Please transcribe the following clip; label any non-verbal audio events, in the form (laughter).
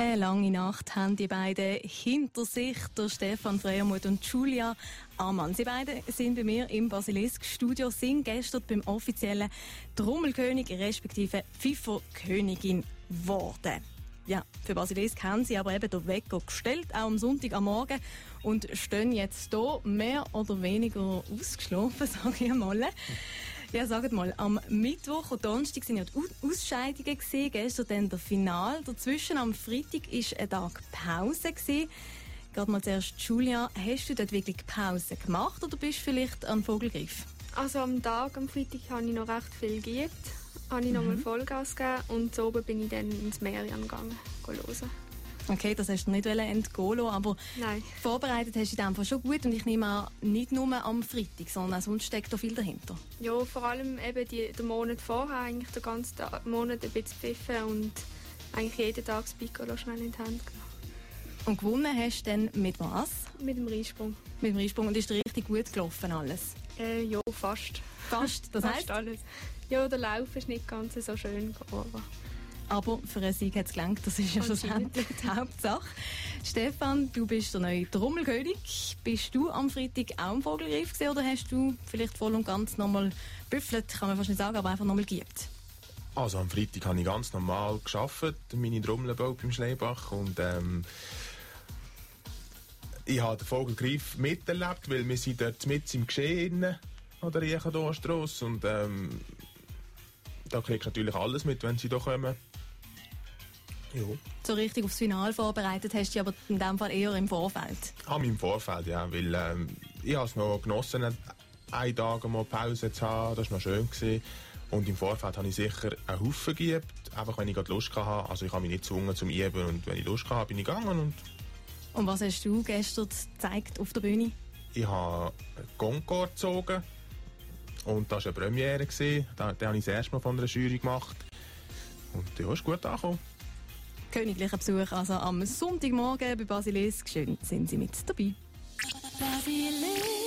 Eine lange Nacht haben die beiden hinter sich, der Stefan Freiermuth und Julia Amann. Sie beide sind bei mir im Basilisk-Studio, sind gestern beim offiziellen Trommelkönig respektive Pfifferkönigin geworden. Ja, für Basilisk haben sie aber eben den Wecker gestellt, auch am Sonntag am Morgen, und stehen jetzt hier mehr oder weniger ausgeschlafen, (laughs) sage ich mal. Ja, sagt mal, am Mittwoch und Donnerstag sind ja die Ausscheidungen gesehen, gestern dann der Final. Dazwischen am Freitag ist ein Tag Pause gewesen. Gerade mal zuerst, Julia, hast du dort wirklich Pause gemacht oder bist du vielleicht an Vogelgriff? Also am Tag, am Freitag, habe ich noch recht viel geübt, habe ich mhm. nochmal Vollgas gegeben und so oben bin ich dann ins Meer gegangen, hören. Okay, das hast du nicht entgehen aber Nein. vorbereitet hast du dich einfach schon gut und ich nehme an, nicht nur am Freitag, sondern sonst steckt da viel dahinter. Ja, vor allem eben die, den Monat vorher, eigentlich den ganzen Tag, Monat ein bisschen pfiffen und eigentlich jeden Tag das Piccolo schnell in die Hand genommen. Und gewonnen hast du dann mit was? Mit dem Reisprung. Mit dem Reisprung und ist richtig gut gelaufen alles? Äh, ja, fast. Fast, das (laughs) fast alles. Ja, der Lauf ist nicht ganz so schön geworden. Aber für einen Sieg hat es gelangt, das ist ja schlussendlich die Hauptsache. Stefan, du bist der neue Trommelkönig. Bist du am Freitag auch im Vogelgriff gesehen oder hast du vielleicht voll und ganz nochmal büffelt, kann man fast nicht sagen, aber einfach nochmal geübt? Also am Freitag habe ich ganz normal geschafft, meine Trommel gebaut beim Schleebach und ähm, ich habe den Vogelgriff miterlebt, weil wir sind dort mit im Geschehen an der Riechendorstrasse und ähm, da kriegst du natürlich alles mit, wenn sie hier kommen. Ja. So richtig aufs Finale vorbereitet hast du dich aber in dem Fall eher im Vorfeld? Ah, im Vorfeld, ja. Weil ähm, ich habe es noch genossen, einen Tag mal Pause zu haben. Das war noch schön. Gewesen. Und im Vorfeld habe ich sicher einen Haufen geübt, einfach wenn ich gerade Lust hatte. Also ich habe mich nicht gezwungen zum Üben und wenn ich Lust hatte, bin ich gegangen. Und, und was hast du gestern gezeigt auf der Bühne? Ich habe Concord gezogen und das war eine Premiere. Den habe ich das erste Mal von einer Jury gemacht. Und ja, ist gut angekommen königlicher Besuch also am Sonntagmorgen bei Basilisk. Schön sind Sie mit dabei. Basilisk.